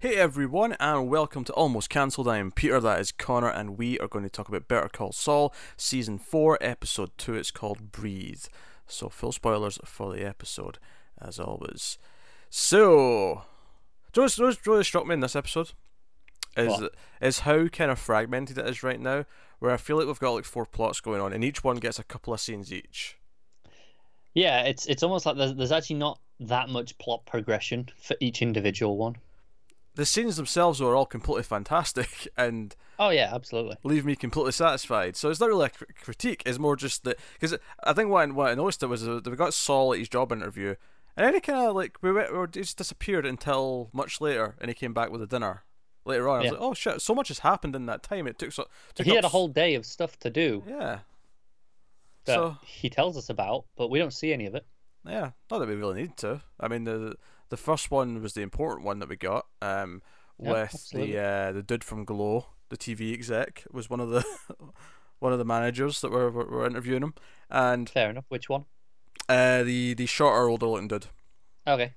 Hey everyone, and welcome to Almost Cancelled. I am Peter, that is Connor, and we are going to talk about Better Call Saul, Season 4, Episode 2. It's called Breathe. So, full spoilers for the episode, as always. So, do you know what's really struck me in this episode? Is, What? is how kind of fragmented it is right now, where I feel like we've got like four plots going on, and each one gets a couple of scenes each. Yeah, it's it's almost like there's there's actually not that much plot progression for each individual one. The scenes themselves are all completely fantastic, and Oh yeah, absolutely. leave me completely satisfied. So it's not really a cr- critique. It's more just that because I think what I, what I noticed it was uh, that we got Saul at his job interview, and then he kind of like we went, or he just disappeared until much later, and he came back with a dinner later on. I Yeah. was like, oh shit, so much has happened in that time. It took so. Took He up had a whole day of stuff to do yeah. that So he tells us about, but we don't see any of it. yeah, not that we really need to. I mean the the first one was the important one that we got. Um, with absolutely. the uh, the dude from Glow, the TV exec, was one of the one of the managers that were were, were interviewing him, and Fair enough. Which one? uh, the the shorter, older looking dude. Okay.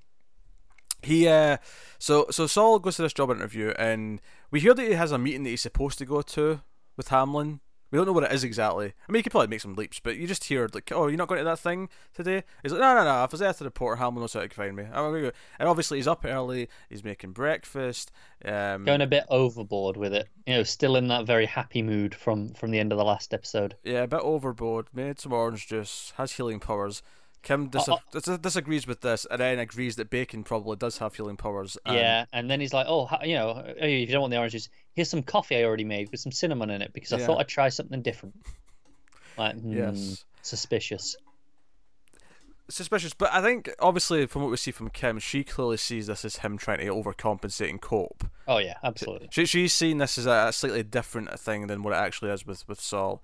He uh, so so Saul goes to this job interview, and we hear that he has a meeting that he's supposed to go to with Hamlin. We don't know what it is exactly. I mean, he could probably make some leaps, but you just hear like, "Oh, you're not going to that thing today?" He's like, "No, no, no. If I was there to report, Hamlin knows how to find me. I'm gonna go." And obviously, he's up early. He's making breakfast. Um, Going a bit overboard with it. You know, still in that very happy mood from from the end of the last episode. yeah, a bit overboard. Made some orange juice. Has healing powers. Kim dis- Uh, dis- disagrees with this, and then agrees that bacon probably does have healing powers. and- yeah, and then he's like, "Oh, you know, if you don't want the oranges, here's some coffee I already made with some cinnamon in it because I Yeah. thought I'd try something different." Like, hmm, Yes. suspicious. suspicious, but I think obviously from what we see from Kim, she clearly sees this as him trying to overcompensate and cope. Oh yeah, absolutely. She, she's seen this as a slightly different thing than what it actually is with with Saul.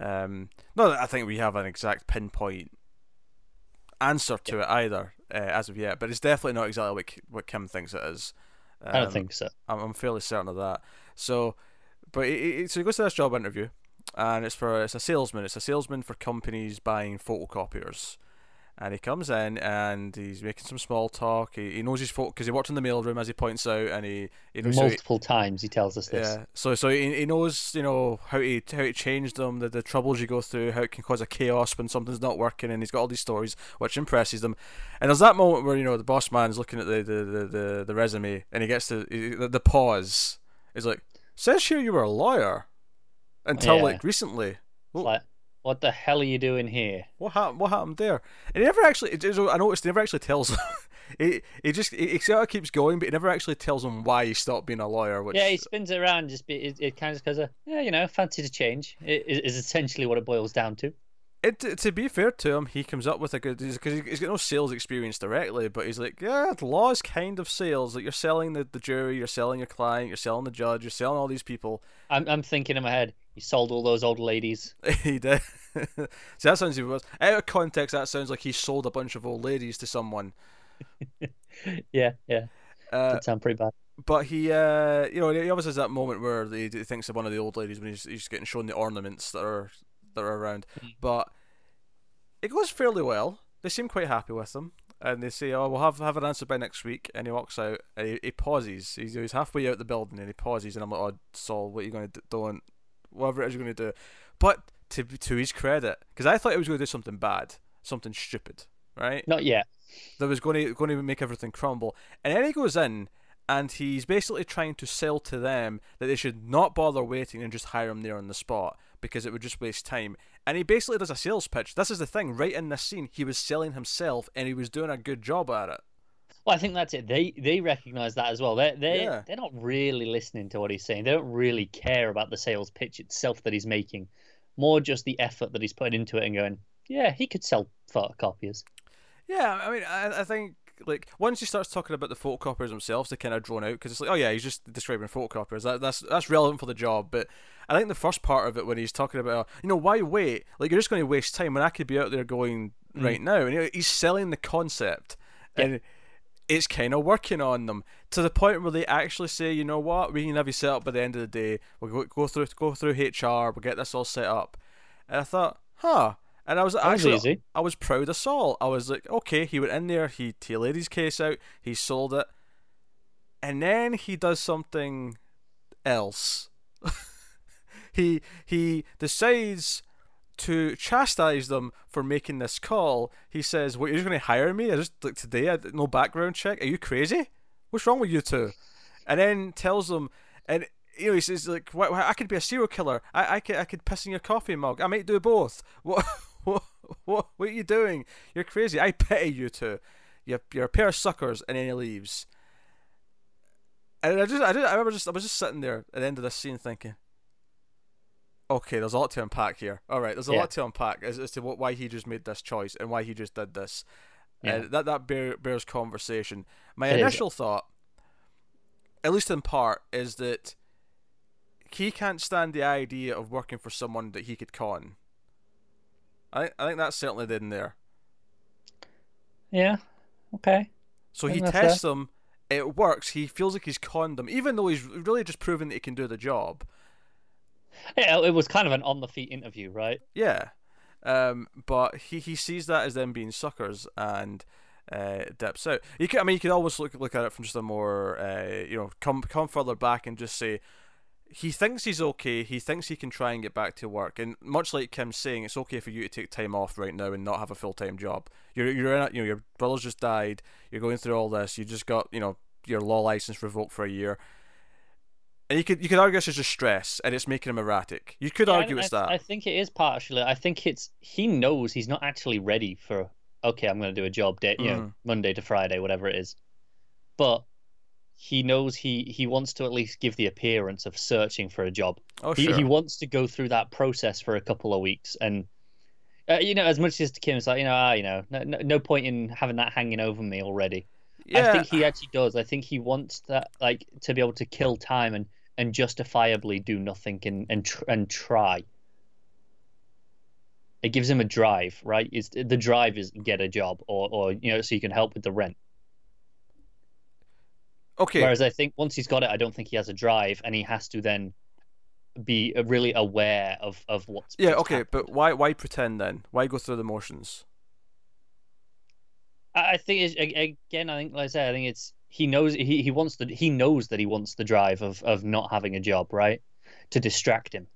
Um, not that I think we have an exact pinpoint answer to it either uh, as of yet, but it's definitely not exactly what what Kim thinks it is. Um, I don't think so. I'm, I'm fairly certain of that. So, but he, he, so he goes to this job interview, and it's for it's a salesman. It's a salesman for companies buying photocopiers. And he comes in and he's making some small talk. He, he knows his photo because he worked in the mailroom, as he points out, and he he knows how he- Multiple times he tells us this. yeah. So so he, he knows you know how to how to change them, the, the troubles you go through, how it can cause a chaos when something's not working, and he's got all these stories which impresses them. And there's that moment where you know the boss man's looking at the the, the, the, the resume and he gets to the, the pause. He's like, "Says here you were a lawyer until Yeah. like recently. Like, what the hell are you doing here? What happened? What happened there?" And he never actually. it- it- I noticed he never actually tells him. he he just he, he sort of keeps going, but he never actually tells him why he stopped being a lawyer. Which Yeah, he spins it around. Just be, it, it kind of because of uh, yeah, you know, fancy to change. It is essentially what it boils down to. It, to- be fair to him, he comes up with a good because he's got no sales experience directly, but he's like, yeah, the law is kind of sales. Like you're selling the, the jury, you're selling your client, you're selling the judge, you're selling all these people. I'm I'm thinking in my head, he sold all those old ladies. he did. so that sounds even worse. Out of context, that sounds like he sold a bunch of old ladies to someone. Yeah, yeah, Uh, that sound pretty bad. but he, uh, you know, he obviously has that moment where he, he thinks of one of the old ladies when he's he's getting shown the ornaments that are that are around. Mm. But it goes fairly well. They seem quite happy with him, and they say, "Oh, we'll have have an answer by next week." And he walks out, and he, he pauses. He's, he's halfway out the building, and he pauses, and I'm like, "Oh, Saul, what are you going to do? Don't whatever it is you're going to do." But to to his credit, because I thought he was going to do something bad, something stupid, right? Not yet. that was going to going to make everything crumble. And then he goes in and he's basically trying to sell to them that they should not bother waiting and just hire him there on the spot because it would just waste time. And he basically does a sales pitch. This is the thing, right in this scene, he was selling himself and he was doing a good job at it. Well, I think that's it. They they recognize that as well. They they Yeah. they're not really listening to what he's saying. They don't really care about the sales pitch itself that he's making. More just the effort that he's putting into it and going, yeah, he could sell photocopiers. Yeah, I mean, I, I think like once he starts talking about the photocopiers themselves, they kind of drawn out because it's like, oh yeah, he's just describing photocopiers. That, that's that's relevant for the job. But I think the first part of it when he's talking about, uh, you know, why wait? Like you're just going to waste time when I could be out there going right now. And he's selling the concept, and it's kind of working on them to the point where they actually say, you know what, we can have you set up by the end of the day. We'll go, go through go through HR. We'll get this all set up. And I thought, huh. And I was actually. I was proud of Saul. I was like, okay, he went in there, he he laid his case out, he sold it. and then he does something else. he he decides to chastise them for making this call. He says, "What you're just going to hire me? I just like today, I, no background check. Are you crazy? What's wrong with you two? And then tells them, and you know, he says like, "What? I could be a serial killer. I I could I could piss in your coffee mug. I might do both. What what what are you doing? You're crazy. I pity you two. You're you're a pair of suckers." And then he leaves. And I just I just I remember just I was just sitting there at the end of this scene thinking, okay, there's a lot to unpack here. All right, there's a Yeah. lot to unpack as, as to what, why he just made this choice and why he just did this. Yeah. Uh, that that bear, bears conversation. My It is. initial thought, at least in part, is that he can't stand the idea of working for someone that he could con. I think I think that's certainly in there. Yeah. Okay. So he tests them. It works. He feels like he's conned them, even though he's really just proven that he can do the job. Yeah, it was kind of an on the feet interview, right? Yeah. Um, but he, he sees that as them being suckers and uh, dips out. You can, I mean, you could almost look look at it from just a more uh, you know come come further back and just say he thinks he's okay. He thinks he can try and get back to work. And much like Kim's saying, it's okay for you to take time off right now and not have a full time job. You're you're in it, you know your brother's just died. You're going through all this. You just got you know your law license revoked for a year. And you could you could argue this is just stress and it's making him erratic. You could Yeah, argue I, it's I- that. I think it is partially. I think it's he knows he's not actually ready for. Okay, I'm going to do a job day, you know, Mm. Monday to Friday, whatever it is. But he knows he he wants to at least give the appearance of searching for a job. oh he, sure. he wants to go through that process for a couple of weeks and uh, you know as much as to kim's like you know ah, you know no, no, no point in having that hanging over me already yeah. i think he actually does i think he wants that like to be able to kill time and and justifiably do nothing and and, tr- and try it gives him a drive right is the drive is get a job or or you know so you can help with the rent okay. Whereas I think once he's got it, I don't think he has a drive, and he has to then be uh, really aware of of what's Yeah, what's okay, happening. but why why pretend then? Why go through the motions? I I think again, I think like I said, I think it's he knows he, he wants the he knows that he wants the drive of of not having a job, right, to distract him.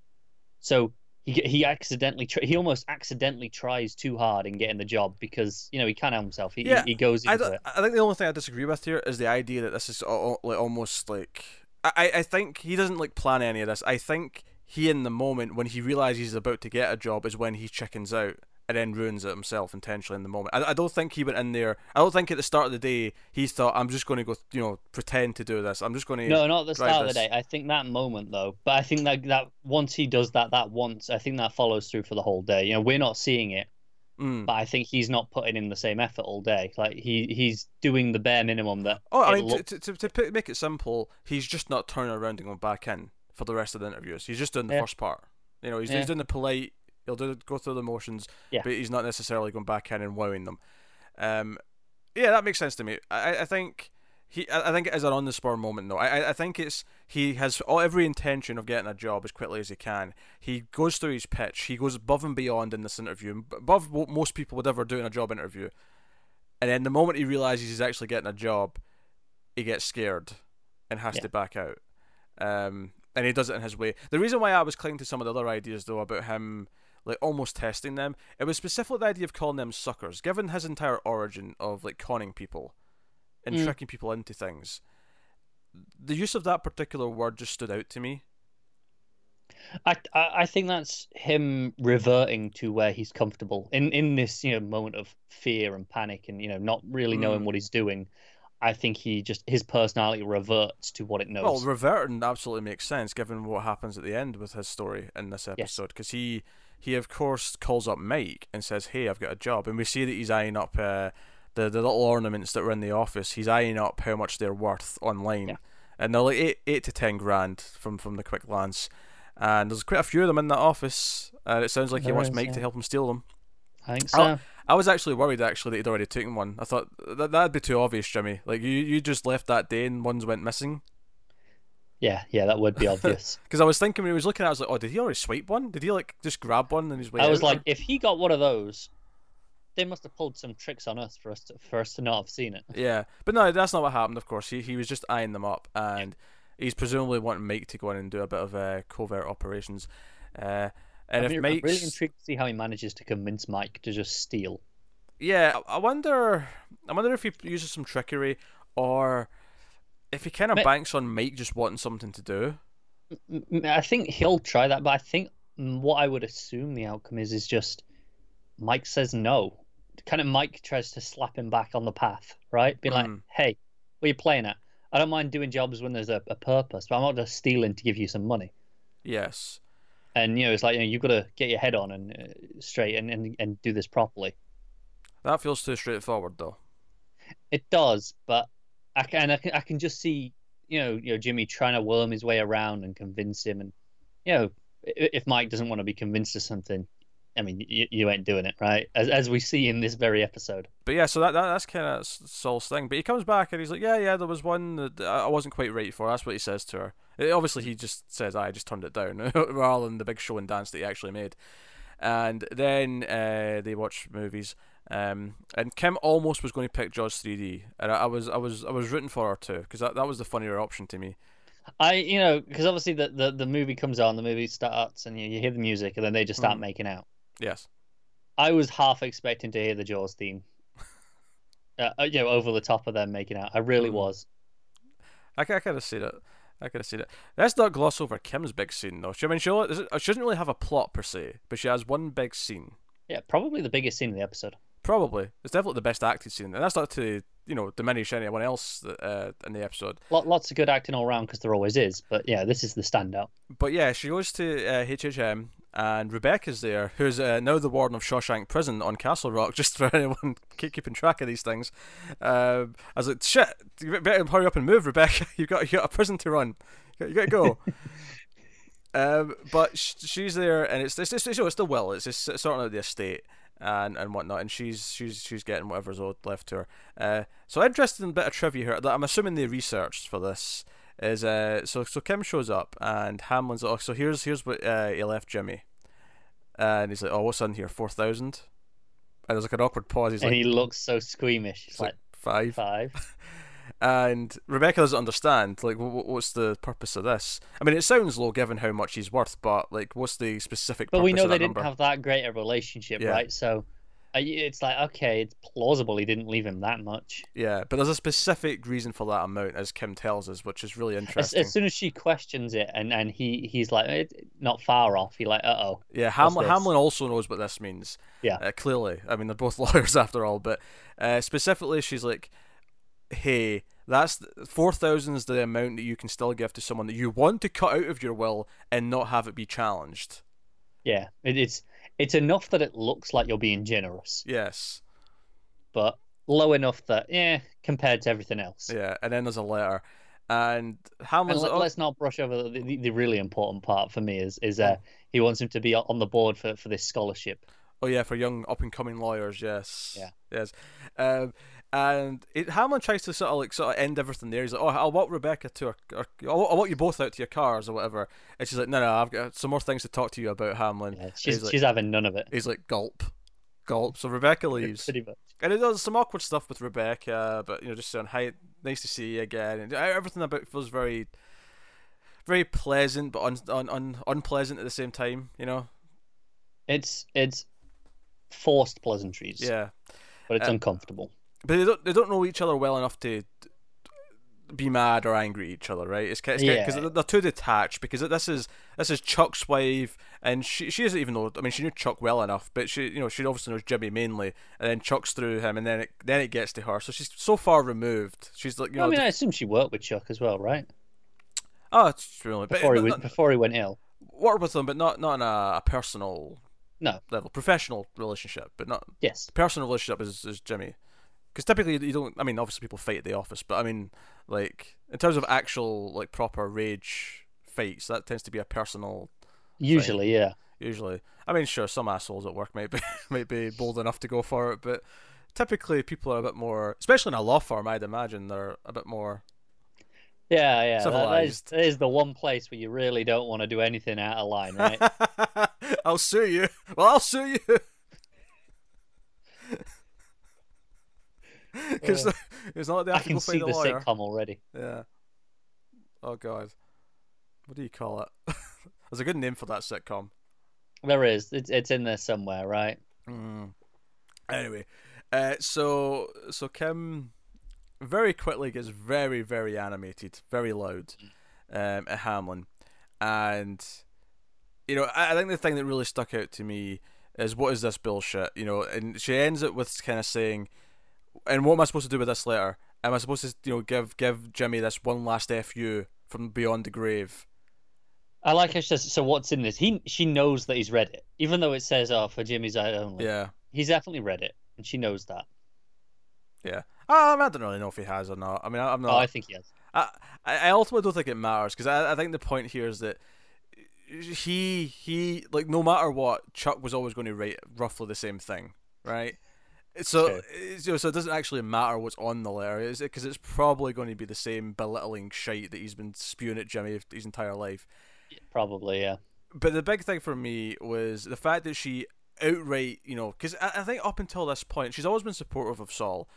So he he accidentally tr- he almost accidentally tries too hard in getting the job because you know he can't help himself. He Yeah, he, goes I, into don't- it. I think the only thing I disagree with here is the idea that this is almost like I I I think he doesn't like plan any of this. I think he in the moment when he realizes he's about to get a job is when he chickens out and then ruins it himself intentionally in the moment. I, I don't think he went in there. I don't think at the start of the day he thought I'm just going to go you know pretend to do this. I'm just going to No, not at the start of the day. I think that moment though, but I think that that once he does that that once, I think that follows through for the whole day. You know, we're not seeing it, Mm. but I think he's not putting in the same effort all day. Like he he's doing the bare minimum that. Oh, I mean, to, to, to, to make it simple, he's just not turning around and going back in for the rest of the interviews. He's just doing the Yeah. first part. You know, he's, Yeah. he's doing the polite. He'll do go through the motions, Yeah. but he's not necessarily going back in and wowing them. Um, yeah, that makes sense to me. I, I- think he. I think it is an on the spur moment though. I, I- I think it's he has all every intention of getting a job as quickly as he can. He goes through his pitch. He goes above and beyond in this interview, above what most people would ever do in a job interview. And then the moment he realizes he's actually getting a job, he gets scared and has Yeah. to back out. Um, and he does it in his way. The reason why I was clinging to some of the other ideas though about him like almost testing them, it was specifically the idea of calling them suckers, given his entire origin of like conning people and Mm. tricking people into things. The use of that particular word just stood out to me. I, I think that's him reverting to where he's comfortable in in this you know moment of fear and panic and you know not really knowing Mm. what he's doing. I think he just his personality reverts to what it knows. Well, reverting absolutely makes sense given what happens at the end with his story in this episode. Because he, he of course calls up Mike and says, "Hey, I've got a job," and we see that he's eyeing up uh, the the little ornaments that were in the office. He's eyeing up how much they're worth online, Yeah. and they're like eight eight to ten grand from from the quick glance. And there's quite a few of them in that office, and it sounds like he wants is, Mike yeah. to help him steal them. I think so. I was actually worried actually that he'd already taken one. I thought that that'd be too obvious, Jimmy. Like you, you just left that day and ones went missing. Yeah, yeah, that would be obvious. Because I was thinking when he was looking at, it, I was like, oh, did he already swipe one? Did he like just grab one and he's way I was out? like, if he got one of those, they must have pulled some tricks on us for us to for us to not have seen it. Yeah, but no, that's not what happened. Of course, he he was just eyeing them up, and he's presumably wanting Mike to go in and do a bit of uh, covert operations. Uh, and I if mean, I'm really intrigued to see how he manages to convince Mike to just steal. Yeah, I wonder. I wonder if he uses some trickery, or if he kind of banks on Mike just wanting something to do. I think he'll try that, but I think what I would assume the outcome is is just Mike says no. Kind of Mike tries to slap him back on the path, right? Be like, Mm. hey, what are you playing at? I don't mind doing jobs when there's a, a purpose, but I'm not just stealing to give you some money. Yes. And you know, it's like you know, you've got to get your head on and uh, straight and, and and do this properly. That feels too straightforward, though. It does, but I can I can I can just see you know you know Jimmy trying to worm his way around and convince him, and you know if Mike doesn't want to be convinced of something, I mean you, you ain't doing it, right? As as we see in this very episode. But yeah, so that, that that's kind of Saul's thing. But he comes back and he's like, "Yeah, yeah, there was one that I wasn't quite right for." That's what he says to her. Uh, Obviously, he just says, "I just turned it down," rather than the big show and dance that he actually made. And then uh, they watch movies. Um, and Kim almost was going to pick Jaws 3D, and I, I was I was I was rooting for her too because that, that was the funnier option to me. I you know because obviously the, the the movie comes on, the movie starts, and you, you hear the music, and then they just start Mhm. making out. Yes. I was half expecting to hear the Jaws theme. Uh, uh, you know, over the top of them making out. I really Mhm. was. I, I kind of see that. I kind of see that. Let's not gloss over Kim's big scene though. She, I mean, she, she doesn't really have a plot per se, but she has one big scene. Yeah, probably the biggest scene in the episode. Probably. It's definitely the best acted scene, and that's not to you know diminish anyone else uh, in the episode. Lots of good acting all around because there always is. But yeah, this is the standout. But yeah, she goes to uh, HHM, and Rebecca's there, who's uh, now the warden of Shawshank Prison on Castle Rock. Just for anyone keeping track of these things. Um, I was like, shit, you better hurry up and move, Rebecca. You've got you got a prison to run. You got, to go. um, but sh- she's there, and it's it's, it's, it's, it's still Will. It's just sorting out the estate and and whatnot, and she's she's she's getting whatever's owed left to her. Uh, so interesting bit of trivia here that I'm assuming they researched for this is uh so so Kim shows up and Hamlin's like, oh so here's here's what uh, he left Jimmy, and he's like oh what's in here four thousand, and there's like an awkward pause. He's and like, he looks so squeamish. It's like, like five, five. and Rebecca doesn't understand like wh- wh- what's the purpose of this. I mean it sounds low given how much he's worth, but like what's the specific? But we know they didn't number? have that great a relationship, Yeah. right? So uh, it's like okay, it's plausible he didn't leave him that much. Yeah, but there's a specific reason for that amount, as Kim tells us, which is really interesting. as soon as she questions it, and, and he he's like "Eh, not far off. He like uh oh. Yeah, Hamlin, this? Hamlin also knows what this means. Yeah. Uh, clearly. I mean, they're both lawyers after all, but uh, specifically, she's like, hey, that's 4,000 is the amount that you can still give to someone that you want to cut out of your will and not have it be challenged. Yeah, it's it's enough that it looks like you're being generous, Yes. but low enough that yeah, compared to everything else. Yeah, and then there's a letter. And And Hamlin's let, us not brush over the, the, the really important part for me is is uh, he wants him to be on the board for, for this scholarship. Oh yeah, for young up and coming lawyers, yes. Yeah. Yes. Um, and it, Hamlin tries to sort of like sort of end everything there. He's like, "Oh, I'll walk Rebecca to her. her I'll, I'll walk you both out to your cars or whatever." And she's like, "No, no, I've got some more things to talk to you about, Hamlin." Yeah, she's he's like- she's having none of it. He's like, "Gulp, gulp." So Rebecca leaves, Pretty much. and it does some awkward stuff with Rebecca, but you know, just saying, "Hi, nice to see you again," and everything about it feels very, very pleasant, but un, un, un, unpleasant at the same time. You know? It's it's forced pleasantries, Yeah. but it's Uh, uncomfortable. But they don't they don't know each other well enough to be mad or angry at each other, right? It's because Yeah. they're, too detached. Because this is this is Chuck's wife, and she she doesn't even know. I mean, she knew Chuck well enough, but she you know she obviously knows Jimmy mainly, and then Chuck's through him, and then it then it gets to her. So she's so far removed. She's like you know, I mean, I assume she worked with Chuck as well, right? oh, it's really but Before he not- went before he went ill. work with them, but not not on a, a personal No. level, professional relationship, but not Yes. personal relationship is, is Jimmy. Because typically you don't. I mean, obviously people fight at the office, but I mean, like in terms of actual like proper rage fights, that tends to be a personal. Usually, yeah. Usually, I mean, sure, some assholes at work might be might be bold enough to go for it, but typically people are a bit more, especially in a law firm. I'd imagine they're a bit more. Yeah, yeah. That, that, is, Civilized. that is the one place where you really don't want to do anything out of line, right? I'll sue you. Well, I'll sue you. because it's not like they I to can go see the lawyer. sitcom already. Yeah. Oh god. What do you call it? There's a good name for that sitcom. There is. It's it's in there somewhere, right? Mm. Anyway, uh, so so Kim very quickly gets very very animated, very loud um, at Hamlin, and you know I, I think the thing that really stuck out to me is what is this bullshit? You know, and she ends it with kind of saying, "And what am I supposed to do with this letter? Am I supposed to you know give give Jimmy this one last fu from beyond the grave?" I like how she says. So what's in this? He she knows that he's read it, even though it says, "Oh, for Jimmy's eye only." Yeah. He's definitely read it, and she knows that. Yeah, I, I don't really know if he has or not. I mean, I, I'm not. Oh, I think he has. I, I ultimately don't think it matters because I, I think the point here is that he he like no matter what Chuck was always going to write roughly the same thing, right? So Okay. Eh, so so it doesn't actually matter what's on the letter, is it? Because it's probably going to be the same belittling shite that he's been spewing at Jimmy his entire life. Probably, yeah. But the big thing for me was the fact that she outright, you know, because I, I think up until this point she's always been supportive of Saul,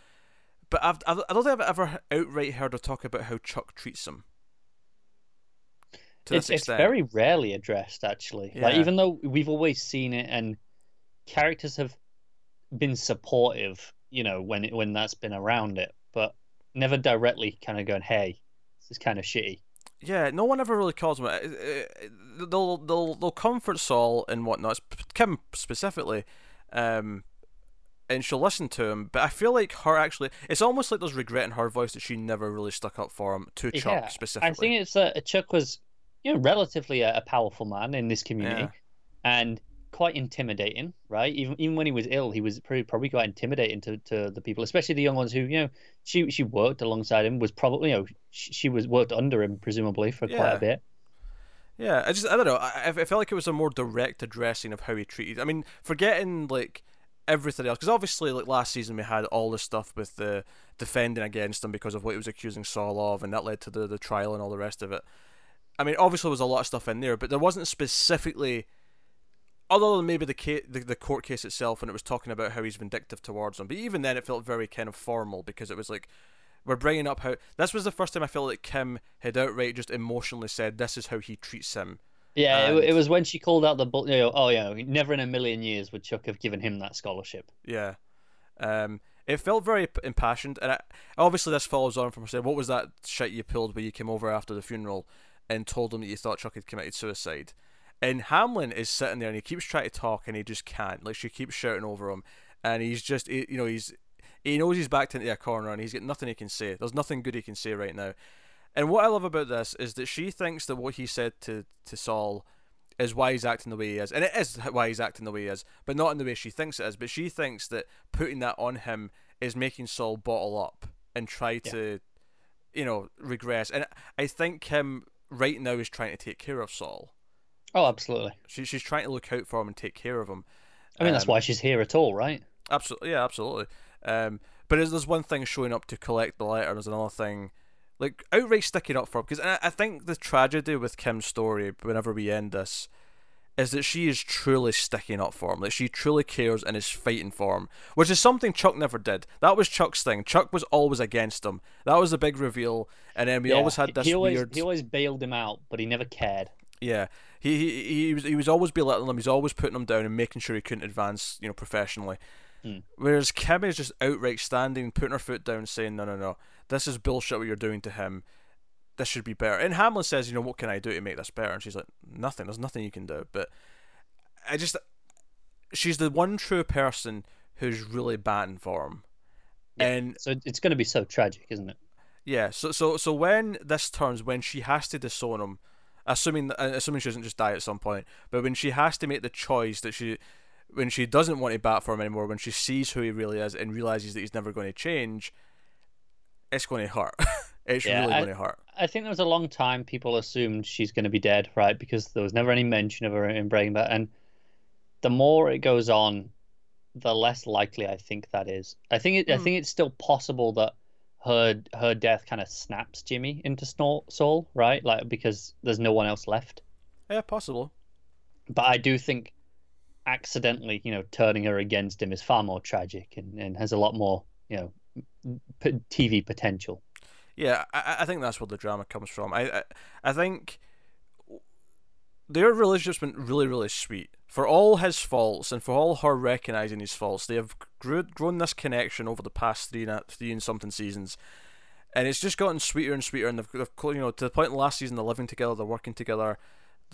but I've, I've I don't think I've ever outright heard her talk about how Chuck treats him. It's it's very rarely addressed, actually. Like Yeah. even though we've always seen it, and characters have been supportive, you know, when it, when that's been around it, but never directly kind of going, "Hey, this is kind of shitty." Yeah, no one ever really calls him. uh, uh, They'll they'll they'll comfort Saul and whatnot, Kim specifically, um, and she'll listen to him. But I feel like her actually, it's almost like there's regret in her voice that she never really stuck up for him to Chuck Yeah, specifically. I think it's uh, Chuck was, you know, relatively a, a powerful man in this community, Yeah. and quite intimidating, right? Even even when he was ill, he was pretty, probably quite intimidating to, to the people, especially the young ones who, you know, she she worked alongside him, was probably, you know, she, she was worked under him presumably for quite a bit. Yeah, I just I don't know. I, I felt like it was a more direct addressing of how he treated. I mean, forgetting like everything else, because obviously like last season we had all this stuff with the defending against him because of what he was accusing Saul of, and that led to the the trial and all the rest of it. I mean, obviously there was a lot of stuff in there, but there wasn't specifically. Other than maybe the, ca- the the court case itself, and it was talking about how he's vindictive towards him, but even then it felt very kind of formal because it was like we're bringing up how this was the first time I felt like Kim had outright just emotionally said this is how he treats him, Yeah, it, And- it was when she called out the, bull- you know, oh yeah, never in a million years would Chuck have given him that scholarship. Yeah. Um, it felt very impassioned, and I, obviously this follows on from saying, "What was that shit you pulled where you came over after the funeral and told him that you thought Chuck had committed suicide?" And Hamlin is sitting there and he keeps trying to talk and he just can't. Like she keeps shouting over him, and he's just, he, you know, he's he knows he's backed into a corner and he's got nothing he can say. There's nothing good he can say right now. And what I love about this is that she thinks that what he said to to Saul is why he's acting the way he is, and it is why he's acting the way he is, but not in the way she thinks it is. But she thinks that putting that on him is making Saul bottle up and try to, you know, regress. And I think him right now is trying to take care of Saul. Oh, absolutely. She she's trying to look out for him and take care of him. I mean, that's Um, why she's here at all, right? Absolutely, yeah, absolutely. Um, but there's, there's one thing showing up to collect the letter. And there's another thing, like outright sticking up for him. Because I, I think the tragedy with Kim's story, whenever we end this, is that she is truly sticking up for him. Like she truly cares and is fighting for him, which is something Chuck never did. That was Chuck's thing. Chuck was always against him. That was the big reveal, and then we Yeah, always had this he always, weird. He always bailed him out, but he never cared. Yeah, he, he he was he was always belittling him. He's always putting him down and making sure he couldn't advance, you know, professionally. Hmm. Whereas Kim is just outright standing, putting her foot down, saying, "No, no, no, this is bullshit. What you're doing to him. This should be better." And Hamlin says, "You know, what can I do to make this better?" And she's like, "Nothing. There's nothing you can do." But I just, she's the one true person who's really batting for him. Yeah. And So it's going to be so tragic, isn't it? yeah, so so so when this turns, when she has to disown him, assuming uh, assuming she doesn't just die at some point, but when she has to make the choice that she, when she doesn't want to bat for him anymore, when she sees who he really is and realizes that he's never going to change, it's going to hurt. it's Yeah, really I- going to hurt. I think there was a long time people assumed she's going to be dead, right? Because there was never any mention of her in Breaking Bad, and the more it goes on, the less likely I think that is. I think it, I Hmm. think it's still possible that her her death kind of snaps Jimmy into Snor- Saul, right? Like because there's no one else left. Yeah, possible. But I do think accidentally, you know, turning her against him is far more tragic and, and has a lot more, you know, p- TV potential. Yeah, I, I think that's where the drama comes from. I, I, I think their relationship's been really, really sweet. For all his faults and for all her recognizing his faults, they have grew, grown this connection over the past three and, three and something seasons, and it's just gotten sweeter and sweeter. And they've, they've you know to the point in last season they're living together, they're working together.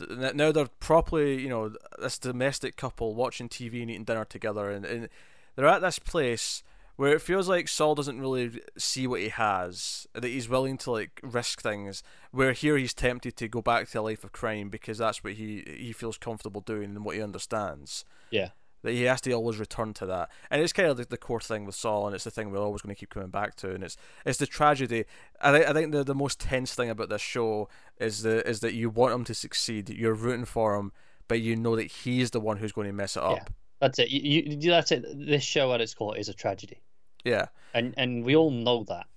Now they're properly, you know, this domestic couple watching TV and eating dinner together, and, and they're at this place where it feels like Saul doesn't really see what he has, that he's willing to like risk things. Where here he's tempted to go back to a life of crime because that's what he he feels comfortable doing and what he understands. Yeah, that he has to always return to that, and it's kind of the, the core thing with Saul, and it's the thing we're always going to keep coming back to, and it's it's the tragedy. I think I think the the most tense thing about this show is the is that you want him to succeed, you're rooting for him, but you know that he's the one who's going to mess it up. Yeah. That's it. You, you, that's it. This show at its core is a tragedy. Yeah. And and we all know that.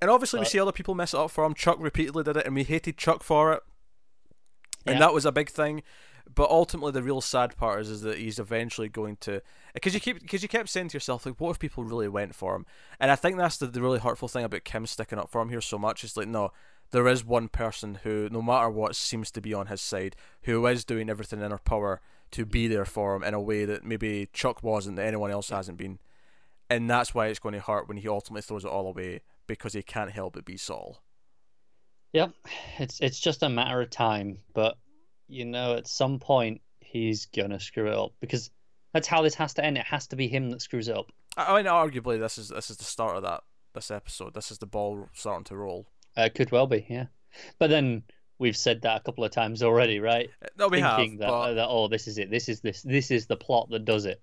And obviously, but... we see other people mess it up for him. Chuck repeatedly did it, and we hated Chuck for it. And yeah. that was a big thing. But ultimately, the real sad part is, is that he's eventually going to, because you keep, because you kept saying to yourself, like, what if people really went for him? And I think that's the, the really hurtful thing about Kim sticking up for him here so much. Is like, no, there is one person who, no matter what, seems to be on his side, who is doing everything in her power to be there for him in a way that maybe Chuck wasn't, that anyone else hasn't been and that's why it's going to hurt when he ultimately throws it all away because he can't help but be Saul. Yep, it's it's just a matter of time, but you know, at some point he's gonna screw it up because that's how this has to end. It has to be him that screws it up. I mean, arguably, this is this is the start of that this episode. This is the ball starting to roll. Uh, it could well be, yeah. But then we've said that a couple of times already, right? No, we Thinking have. That, but... that oh, this is it. This is this. This is the plot that does it.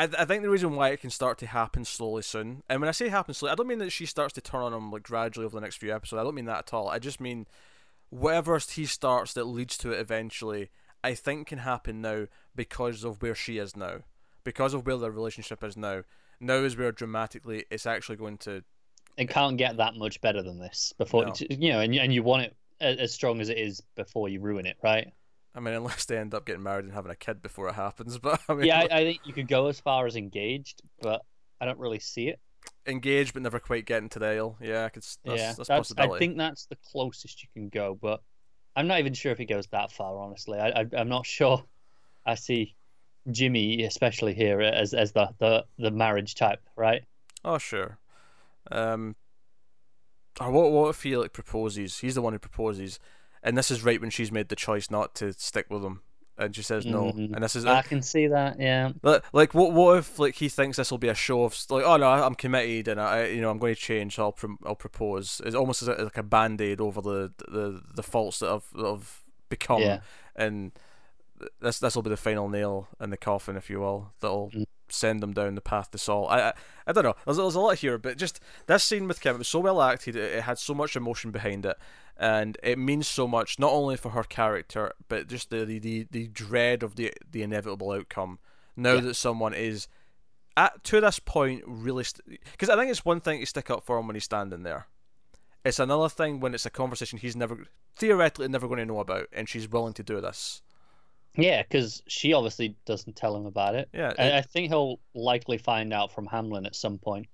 I, I think the reason why it can start to happen slowly soon, and when I say happen slowly, I don't mean that she starts to turn on him like gradually over the next few episodes. I don't mean that at all. I just mean whatever he starts that leads to it eventually. I think can happen now because of where she is now, because of where their relationship is now. Now is where dramatically it's actually going to. It can't get that much better than this before no. you know, and and you want it as strong as it is before you ruin it, right? I mean, unless they end up getting married and having a kid before it happens. But I mean, yeah, I, I, think you could go as far as engaged, but I don't really see it. Engaged, but never quite getting to the aisle. Yeah, I could. That's, yeah, that's, that's I think that's the closest you can go, but I'm not even sure if he goes that far. Honestly, I, I I'm not sure. I see Jimmy, especially here, as as the the the marriage type, right? Oh sure. Um. Or what what if he like proposes? He's the one who proposes and this is right when she's made the choice not to stick with him and she says no mm-hmm. and this is i can see that yeah like, like what what if like he thinks this will be a show of like oh no i'm committed and i you know i'm going to change so i'll i'll propose it's almost as like a band-aid over the the the faults that i've that I've become yeah. and this this will be the final nail in the coffin if you will that'll mm send them down the path to Saul. I, I, I don't know. There's, there's a lot here, but just this scene with Kim, it was so well acted. It, it had so much emotion behind it, and it means so much not only for her character, but just the the, the, dread of the the inevitable outcome. Now yeah. that someone is at to this point really, because st- I think it's one thing to stick up for him when he's standing there. It's another thing when it's a conversation he's never theoretically never going to know about, and she's willing to do this. Yeah, because she obviously doesn't tell him about it. Yeah, it, I think he'll likely find out from Hamlin at some point.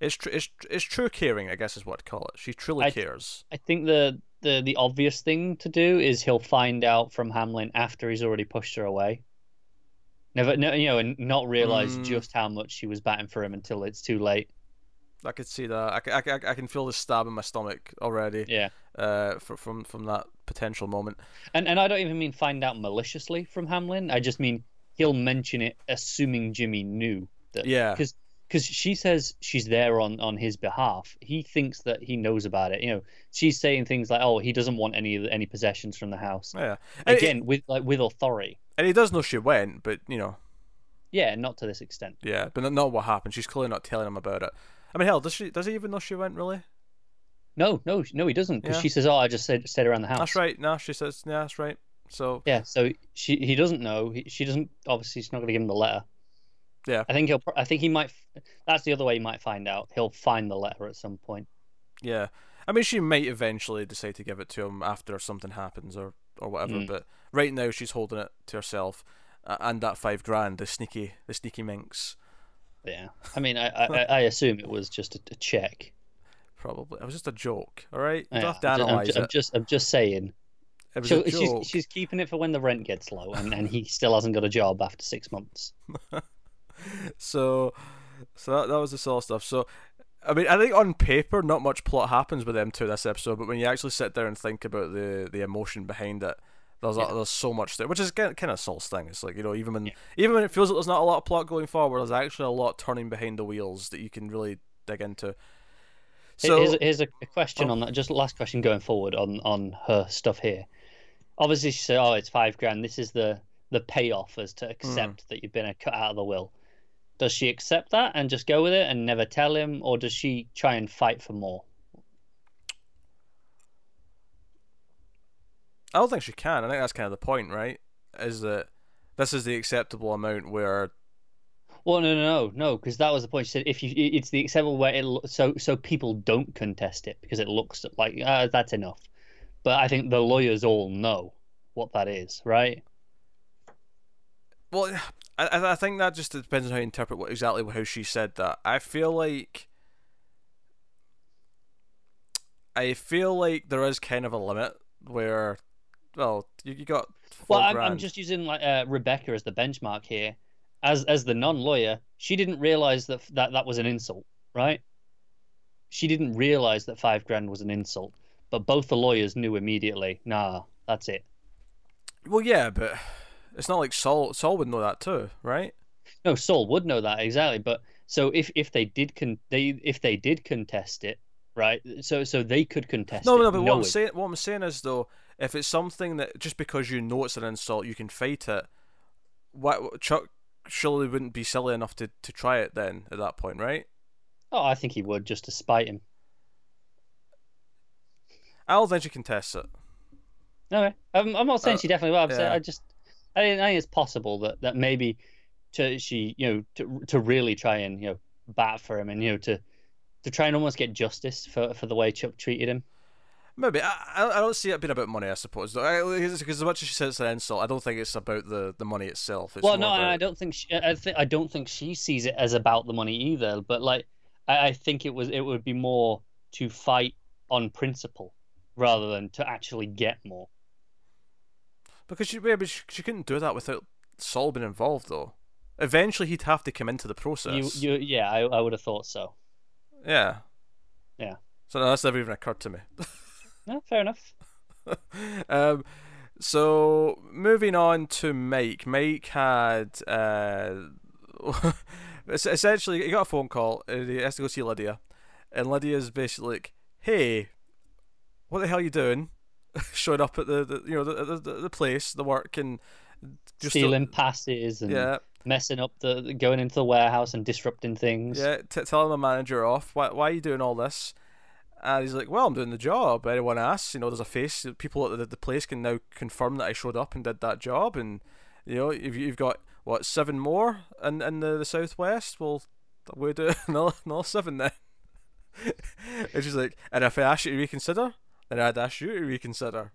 It's tr- it's it's true caring, I guess, is what to call it. She truly I, cares. I think the, the the obvious thing to do is he'll find out from Hamlin after he's already pushed her away. Never, no, you know, and not realize mm. just how much she was batting for him until it's too late. I could see that. I, I, I can feel the stab in my stomach already. Yeah. Uh, for, from from that potential moment. And and I don't even mean find out maliciously from Hamlin. I just mean he'll mention it, assuming Jimmy knew that. Yeah. Because because she says she's there on on his behalf. He thinks that he knows about it. You know, she's saying things like, "Oh, he doesn't want any any possessions from the house." Yeah. Again, with like with authority. And he does know she went, but you know. Yeah, not to this extent. Yeah, but not what happened. She's clearly not telling him about it. I mean, hell, does she? Does he even know she went? Really? No, no, no. He doesn't because yeah. she says, "Oh, I just stayed, stayed around the house." That's right. No, she says, "Yeah, that's right." So yeah, so she he doesn't know. He, she doesn't. Obviously, she's not going to give him the letter. Yeah, I think he'll. I think he might. That's the other way he might find out. He'll find the letter at some point. Yeah, I mean, she might eventually decide to give it to him after something happens or or whatever. Mm. But right now, she's holding it to herself, uh, and that five grand, the sneaky, the sneaky minx. Yeah. I mean, I I, I assume it was just a, a check. Probably. It was just a joke. All right. You Yeah, have to I'm I'm, analyze ju- I'm just I'm just saying. It she's, she's keeping it for when the rent gets low, and, and he still hasn't got a job after six months. So, so that, that was the sort of stuff. So, I mean, I think on paper, not much plot happens with them two this episode, but when you actually sit there and think about the the emotion behind it, there's a, there's so much there, which is kind kind of Saul's thing. It's like you know, even when Yeah. even when it feels like there's not a lot of plot going forward, there's actually a lot turning behind the wheels that you can really dig into. So, here's, here's a, question Oh. on that. Just last question going forward on on her stuff here. Obviously, she said, "Oh, it's five grand. This is the the payoff as to accept mm. that you've been a cut out of the will." Does she accept that and just go with it and never tell him, or does she try and fight for more? I don't think she can. I think that's kind of the point, right? Is that this is the acceptable amount where Well, no, no, no, no, because that was the point. She said if you, it's the acceptable where it, so so people don't contest it because it looks like uh, that's enough. But I think the lawyers all know what that is, right? Well, I I- I think that just depends on how you interpret what exactly how she said that. I feel like I feel like there is kind of a limit where, well, you, you got. Well, I'm, I'm just using like uh, Rebecca as the benchmark here. As as the non-lawyer, she didn't realize that that that was an insult, right? She didn't realize that five grand was an insult, but both the lawyers knew immediately. Nah, that's it. Well, yeah, but it's not like Saul. Saul would know that too, right? No, Saul would know that exactly. But so if if they did con they if they did contest it, right? So so they could contest No, it. no, but what I'm saying, what I'm saying is though, if it's something that just because you know it's an insult, you can fight it. What Chuck surely wouldn't be silly enough to to try it then at that point, right? Oh, I think he would just to spite him. I don't think she contests it. Okay, I'm, I'm not saying Uh, she definitely will. I'm saying. I just I think, I think it's possible that, that maybe to she you know to to really try and you know bat for him and you know to to try and almost get justice for for the way Chuck treated him. Maybe I, I I don't see it being about money. I suppose because as much as she says it's an insult, I don't think it's about the, the money itself. It's well, no, about, I don't think she, I think I don't think she sees it as about the money either. But like I, I think it was it would be more to fight on principle rather than to actually get more. Because she maybe she, she couldn't do that without Saul being involved though. Eventually, he'd have to come into the process. you, yeah, I, I would have thought so. Yeah. Yeah. So that's never even occurred to me. No, fair enough. um, so moving on to Mike. Mike had uh, essentially he got a phone call. And he has to go see Lydia, and Lydia's basically like, "Hey, what the hell are you doing?" Showing up at the, the you know the, the the place, the work, and just Stealing passes and yeah, messing up the going into the warehouse and disrupting things. yeah, t- telling the manager off. Why why are you doing all this? And he's like, "Well, I'm doing the job. Anyone asks, you know, there's a face. People at the, the place can now confirm that I showed up and did that job. And you know, if you- you've got what seven more in in the, the southwest, well, we'll do another, another seven then." and she's like, "And if I ask you to reconsider, then I'd ask you to reconsider."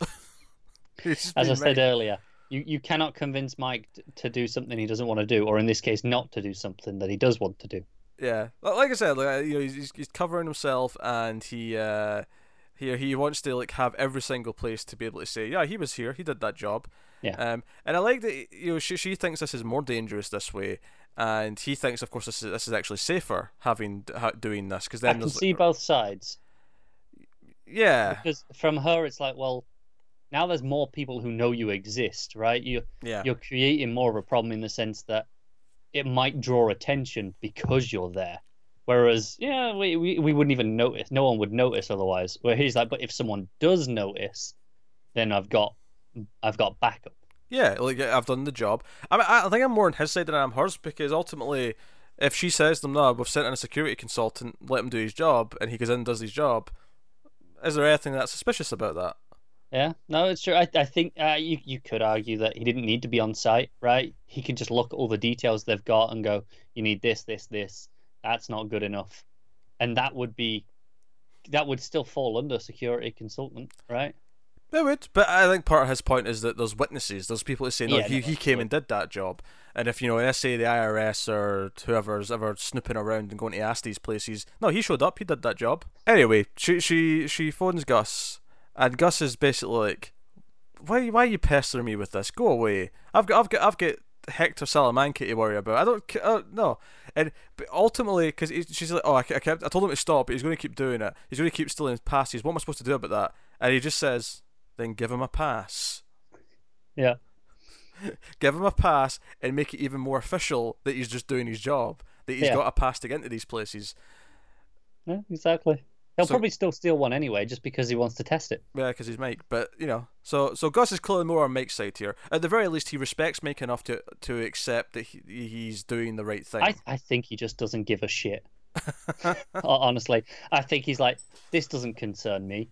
As I said earlier, you, you cannot convince Mike to do something he doesn't want to do, or in this case, not to do something that he does want to do. Yeah, like I said, like you know, he's, he's covering himself, and he uh, he he wants to like have every single place to be able to say, yeah, he was here, he did that job. Yeah. Um, and I like that you know she she thinks this is more dangerous this way, and he thinks, of course, this is this is actually safer having ha- doing this because then I can see both sides yeah because from her, it's like, well, now there's more people who know you exist, right? You yeah you're creating more of a problem in the sense that it might draw attention because you're there. Whereas, yeah, we, we, we wouldn't even notice. No one would notice otherwise. Where he's like, but if someone does notice, then I've got I've got backup. Yeah, like I've done the job. I mean, I think I'm more on his side than I am hers because ultimately, if she says to them, "No, we've sent in a security consultant, let him do his job," and he goes in and does his job, is there anything that's suspicious about that? Yeah, no, it's true. I, I think uh, you you could argue that he didn't need to be on site, right? He could just look at all the details they've got and go, "You need this, this, this. That's not good enough," and that would be that would still fall under security consultant, right? They would, but I think part of his point is that there's witnesses, there's people who say, no, Yeah, he, no, he came and did that job. And if, you know, let's say the IRS or whoever's ever snooping around and going to ask these places, no, he showed up, he did that job. Anyway, she she she phones Gus, and Gus is basically like, why why are you pestering me with this? Go away. I've got I've got I've got Hector Salamanca to worry about. I don't uh, no. And but ultimately, because she's like, oh, I, I kept I told him to stop, but he's going to keep doing it. He's going to keep stealing passes. What am I supposed to do about that? And he just says, then give him a pass. Yeah. Give him a pass and make it even more official that he's just doing his job. That he's Yeah. got a pass to get into these places. Yeah, exactly. He'll So- probably still steal one anyway, just because he wants to test it. Yeah, because he's Mike. But you know, so so Gus is clearly more on Mike's side here. At the very least, he respects Mike enough to to accept that he, he's doing the right thing. I I think he just doesn't give a shit. Honestly, I think he's like, this doesn't concern me.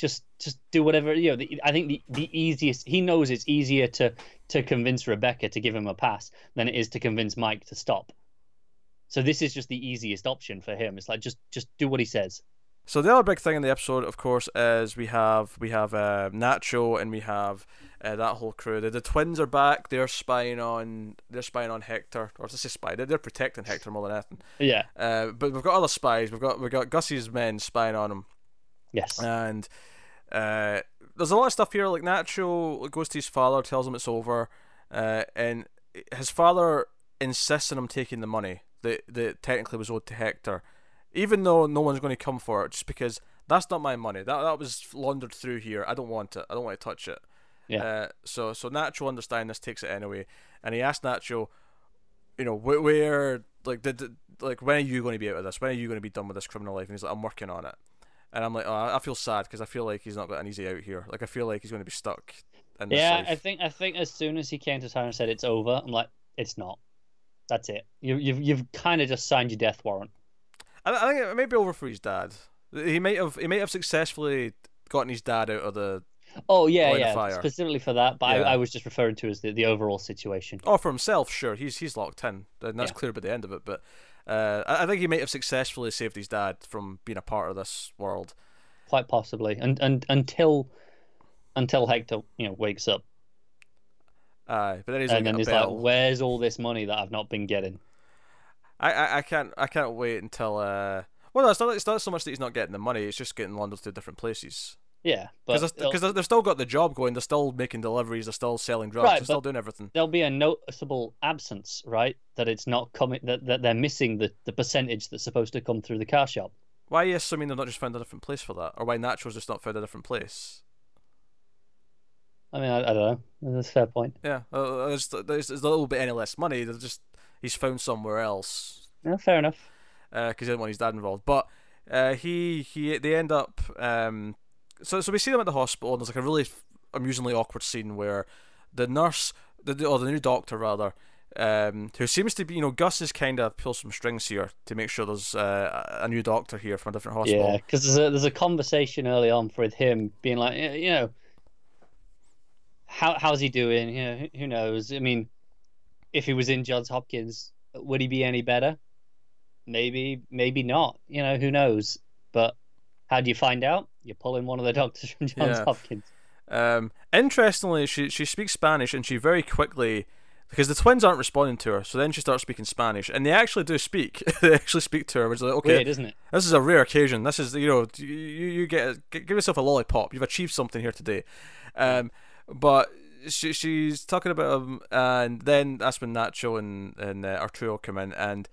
Just just do whatever you know. The, I think the, the easiest he knows it's easier to to convince Rebecca to give him a pass than it is to convince Mike to stop. So this is just the easiest option for him. It's like just just do what he says. So the other big thing in the episode, of course, is we have we have uh, Nacho and we have uh, that whole crew. The, the twins are back. They're spying on they're spying on Hector, or to say spy, they're, they're protecting Hector more than anything. Yeah. Uh, but we've got other spies. We've got we've got Gus's men spying on him, Yes. and uh, there's a lot of stuff here. Like Nacho goes to his father, tells him it's over, uh, and his father insists on him taking the money that that technically was owed to Hector, even though no one's going to come for it, just because that's not my money. That that was laundered through here. I don't want it. I don't want to touch it. Yeah. Uh, so so Nacho understanding this takes it anyway, and he asked Nacho, you know, wh- where like did, did like when are you going to be out of this? When are you going to be done with this criminal life? And he's like, I'm working on it. And I'm like, oh, I feel sad because I feel like he's not got an easy out here. Like I feel like he's going to be stuck. In this Yeah. I think I think as soon as he came to town and said it's over, I'm like, it's not. That's it. You, you've you've kind of just signed your death warrant. I, I think it may be over for his dad. He might have he might have successfully gotten his dad out of the Oh yeah, yeah, specifically for that. But Yeah. I, I was just referring to as the, the overall situation. Oh, for himself, sure. He's he's locked in, and that's Yeah. clear by the end of it. But uh, I, think he might have successfully saved his dad from being a part of this world. Quite possibly, and and until until Hector you know wakes up, Aye, but then he's and then he's bell. like, "Where's all this money that I've not been getting?" I, I I can't I can't wait until uh. Well, no, it's not. It's not so much that he's not getting the money. It's just getting laundered to different places. Yeah, but Because they've still got the job going. They're still making deliveries. They're still selling drugs. Right, they're still doing everything. there'll be a noticeable absence, right? That it's not coming. That, that they're missing the, the percentage that's supposed to come through the car shop. Why are you assuming they've not just found a different place for that, or why Nacho's just not found a different place? I mean, I, I don't know. That's a fair point. Yeah, uh, there's, there's, there's a little bit any less money. They're just he's found somewhere else Yeah, fair enough. because he didn't want his dad involved. But uh, he he they end up um, so so we see them at the hospital and there's like a really amusingly awkward scene where the nurse the or the new doctor rather um, who seems to be you know Gus is kind of pull some strings here to make sure there's uh, a new doctor here from a different hospital. Yeah, because there's a there's a conversation early on with him being like, you know, how how's he doing? You know, who, who knows? I mean, if he was in Johns Hopkins, would he be any better? Maybe, maybe not. You know, who knows? But how do you find out? You pull in one of the doctors from Johns Yeah. Hopkins. Um, interestingly, she she speaks Spanish and she very quickly because the twins aren't responding to her, so then she starts speaking Spanish, and they actually do speak. they actually speak to her, which is like, okay, Weird, isn't it? this is a rare occasion. This is you know you you get give yourself a lollipop. You've achieved something here today. Um, but she she's talking about him, and then that's when Nacho and and uh, Arturo come in, and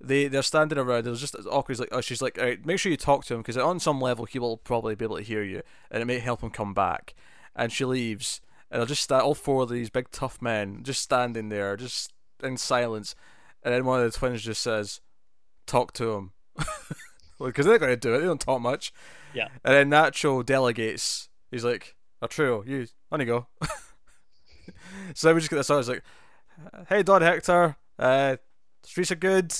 they they're standing around. It was just awkward. He's like, oh, she's like, all right, make sure you talk to him because on some level he will probably be able to hear you, and it may help him come back. And she leaves, and they'll just stand all four of these big tough men just standing there, just in silence. And then one of the twins just says, "Talk to him," because they're going to do it. They don't talk much. Yeah. And then Nacho delegates. He's like, "Arturo, you on you go." so then we just get this out. It's like, "Hey, Don Hector, uh, streets are good.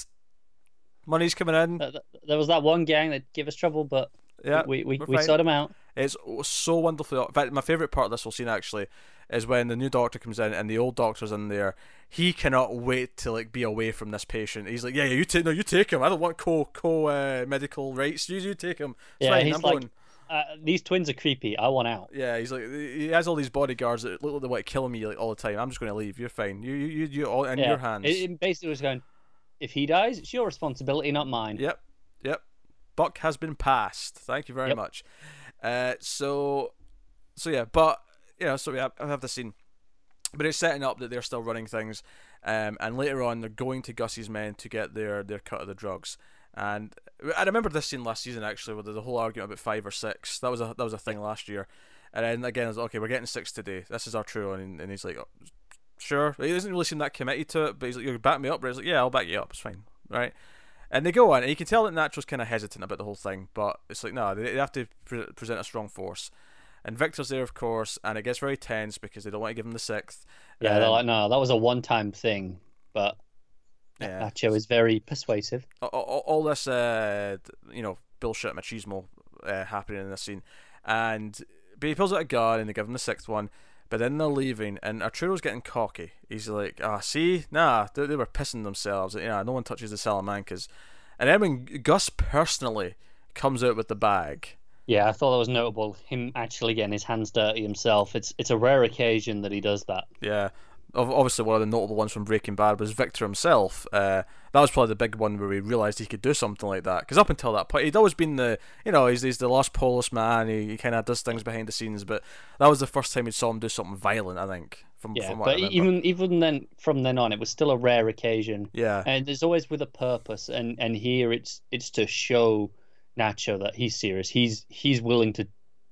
Money's coming in. Th- th- There was that one gang that gave us trouble, but Yeah, we we, sorted them out. It's so wonderfully. In fact, my favorite part of this whole scene actually is when the new doctor comes in and the old doctor's in there. He cannot wait to like be away from this patient. He's like, "Yeah, yeah, you take no, you take him. I don't want co co uh, medical rights. You you take him. It's Yeah, fine. he's I'm like, going." uh, these twins are creepy. I want out. Yeah, he's like he has all these bodyguards that look like they want to kill me like all the time. I'm just going to leave. You're fine. You you you, you all in yeah. your hands. It, it basically was going. If he dies, it's your responsibility, not mine. Yep, yep. Buck has been passed. Thank you very Yep. much. Uh, so, so yeah, but you know, so we have, I have the scene, but it's setting up that they're still running things, um, and later on they're going to Gus's men to get their their cut of the drugs. And I remember this scene last season actually, with the whole argument about five or six. That was a that was a thing last year, and then again, I was like, okay, we're getting six today. This is our true, and, and he's like, oh, sure. He doesn't really seem that committed to it, but he's like, you back me up. He's like, yeah, I'll back you up. It's fine, right? And they go on, and you can tell that Nacho's kind of hesitant about the whole thing, but it's like, no, they, have to pre- present a strong force. And Victor's there, of course, and it gets very tense because they don't want to give him the sixth. Yeah, they're Um, like, no, that was a one-time thing, but Yeah. Nacho is very persuasive. all, all, all this, uh, you know, bullshit machismo uh, happening in this scene, and but he pulls out a gun and they give him the sixth one. But then they're leaving, and Arturo's getting cocky. He's like, "Ah, see, nah, they, they were pissing themselves. Yeah, no one touches the Salamancas." And then when Gus personally comes out with the bag, Yeah, I thought that was notable. Him actually getting his hands dirty himself. It's it's a rare occasion that he does that. Yeah. Ob- Obviously, one of the notable ones from Breaking Bad was Victor himself. Uh, that was probably the big one where he realised he could do something like that. Because up until that point, he'd always been the, you know, he's, he's the Los Pollos man. He, he kind of does things behind the scenes. But that was the first time he saw him do something violent, I think. From, Yeah, from but even even then, from then on, it was still a rare occasion, Yeah. and it's always with a purpose. And and here it's it's to show Nacho that he's serious. He's he's willing to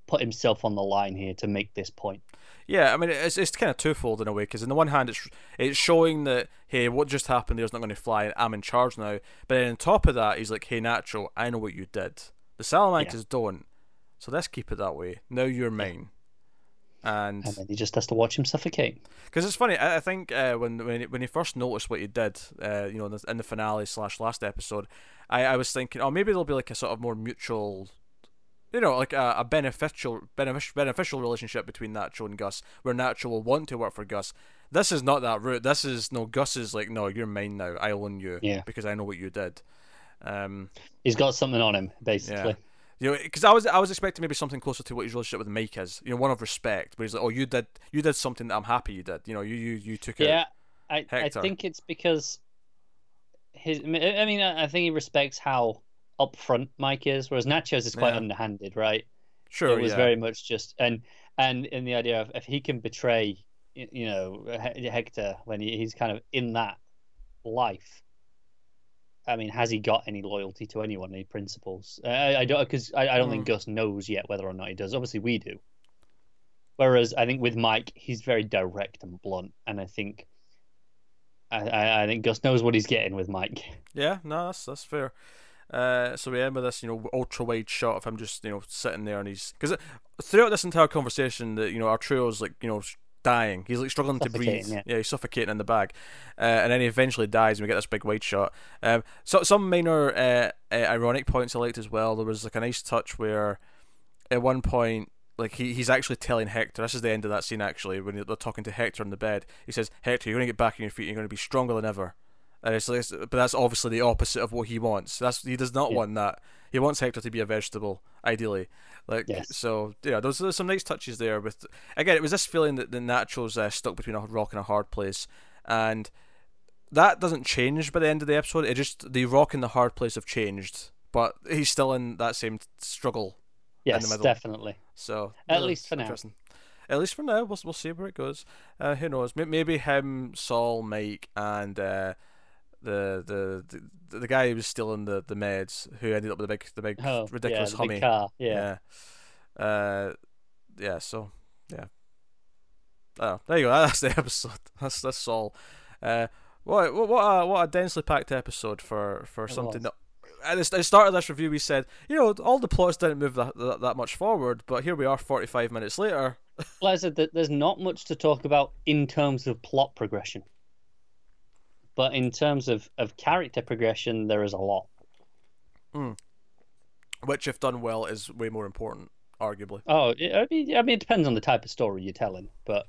put himself on the line here to make this point. Yeah, I mean it's it's kind of twofold in a way because on the one hand it's it's showing that hey what just happened there's not going to fly and I'm in charge now. But then on top of that he's like hey Nacho, I know what you did. The Salamancas don't. So let's keep it that way. Now you're mine. And And then he just has to watch him suffocate. because it's funny I, I think uh, when when he, when he first noticed what he did uh, you know in the, in the finale slash last episode I, I was thinking oh maybe there'll be like a sort of more mutual you know, like a, a beneficial, beneficial, beneficial relationship between Nacho and Gus, where Nacho will want to work for Gus. This is not that route. This is no. Gus is like, no, you're mine now. I own you Yeah. because I know what you did. Um, He's got something on him, basically. Yeah. you know, because I was I was expecting maybe something closer to what his relationship with Mike is. You know, one of respect, where he's like, oh, you did you did something that I'm happy you did. You know, you you you took it. Yeah, I, I think it's because his. I mean, I think he respects how upfront Mike is, whereas Nachos is quite Yeah. underhanded, right? Sure. it was yeah. very much just and and in the idea of if he can betray, you know, Hector when he, he's kind of in that life. I mean, has he got any loyalty to anyone? Any principles? I, I don't because I, I don't think Hmm. Gus knows yet whether or not he does. Obviously, we do. Whereas I think with Mike, he's very direct and blunt, and I think I, I think Gus knows what he's getting with Mike. Yeah, no, that's that's fair. Uh, so we end with this, you know, ultra wide shot of him just, you know, sitting there and he's because throughout this entire conversation, that you know, our Arturo's like, you know, dying. He's like struggling to breathe. Suffocating, yeah. he's suffocating in the bag, uh, and then he eventually dies, and we get this big wide shot. Um, so some minor uh, uh, ironic points I liked as well. There was like a nice touch where, at one point. Like he, he's actually telling Hector. This is the end of that scene. Actually, when they're talking to Hector in the bed, he says, "Hector, you're going to get back on your feet. and You're going to be stronger than ever." And it's like, but that's obviously the opposite of what he wants. That's he does not Yeah. want that. He wants Hector to be a vegetable, ideally. Like Yes. so, yeah. There's, there's some nice touches there. With again, it was this feeling that the Nacho's uh, stuck between a rock and a hard place, and that doesn't change by the end of the episode. It just the rock and the hard place have changed, but he's still in that same struggle. Yes, middle. definitely. So At least for now. At least for now, we'll we'll see where it goes. Uh, who knows? Maybe him, Saul, Mike, and uh, the, the the the guy who was stealing the, the meds, who ended up with the big the big Oh, ridiculous yeah, the Hummer. big car. Yeah. Yeah. Uh, yeah. So yeah. Oh, there you go. That's the episode. That's that's all. Uh, what what what a, what a densely packed episode for for It something was. that. At the, start of this review, we said, you know, all the plots didn't move that, that, that much forward, but here we are 45 minutes later. Like I said, th- there's not much to talk about in terms of plot progression. But in terms of, of character progression, there is a lot. which, if done well, is way more important, arguably. Oh, I mean, I mean, it depends on the type of story you're telling, but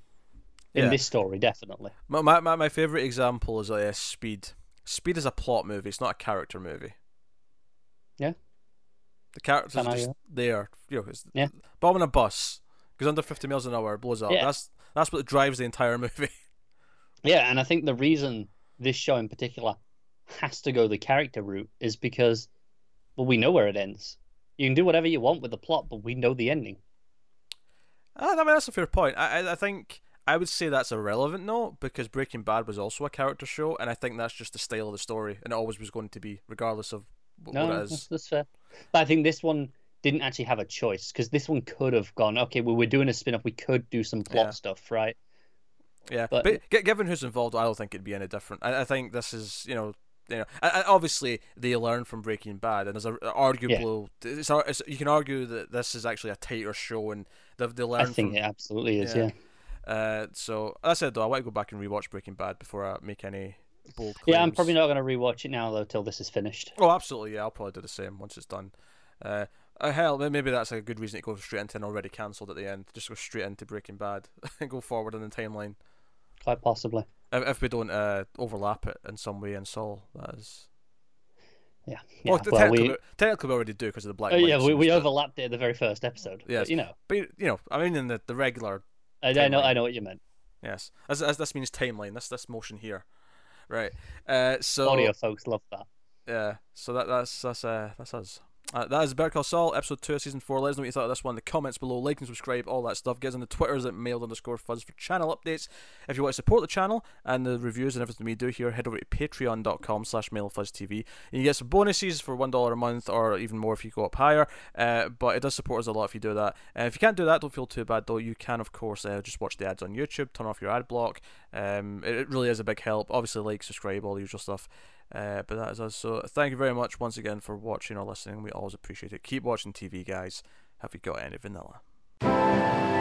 in Yeah. this story, definitely. My my, my, my favorite example is uh, Speed. Speed is a plot movie. It's not a character movie. Yeah. The character's are just yeah? there. You know, it's Yeah. bomb in a bus goes under fifty miles an hour, blows up. Yeah. That's that's what drives the entire movie. Yeah, and I think the reason this show in particular has to go the character route is because, well, we know where it ends. You can do whatever you want with the plot, but we know the ending. Ah, I mean, that's a fair point. I, I think I would say that's a relevant note because Breaking Bad was also a character show, and I think that's just the style of the story, and it always was going to be, regardless of wh- No, what it that's, that's fair. But I think this one didn't actually have a choice because this one could have gone, okay, well, we're doing a spin off. We could do some plot Yeah. stuff, right? Yeah, But- but, given who's involved, I don't think it'd be any different. I, I think this is, you know, you know, obviously they learn from Breaking Bad, and there's a arguable. It's, it's, you can argue that this is actually a tighter show, and they've they I think from. it absolutely is, yeah. yeah. Uh, so as I said though, I want to go back and rewatch Breaking Bad before I make any bold claims. Yeah, I'm probably not going to rewatch it now, though, till this is finished. Oh, absolutely. Yeah, I'll probably do the same once it's done. Uh, uh, hell, maybe that's a good reason to go straight into an already cancelled at the end. Just go straight into Breaking Bad and go forward in the timeline. Quite possibly. If, if we don't uh, overlap it in some way in Saul, that is. Yeah. yeah. Well, well, technically, we, technically we already do because of the black. oh, yeah, we, we overlapped it in the very first episode. Yes. But, you know, But you know, I mean, in the, the regular I, I know. I know what you meant. yes, as, as this means timeline. This this motion here, right? Uh, so Audio folks love that. Yeah, so that that's that's uh that's us. Uh, that is Better Call Saul, episode two of season four. Let us know what you thought of this one in the comments below. Like and subscribe, all that stuff. Get us on the Twitters at mild underscore fuzz for channel updates. If you want to support the channel and the reviews and everything we do here, head over to patreon.com slash mildfuzztv. And you get some bonuses for $1 a month or even more if you go up higher. Uh, but it does support us a lot if you do that. Uh, if you can't do that, don't feel too bad though. You can, of course, uh, just watch the ads on YouTube, turn off your ad block. Um, it, it really is a big help. Obviously, like, subscribe, all the usual stuff. Uh, but that is us. So thank you very much once again for watching or listening. We always appreciate it. Keep watching TV, guys. Have you got any vanilla?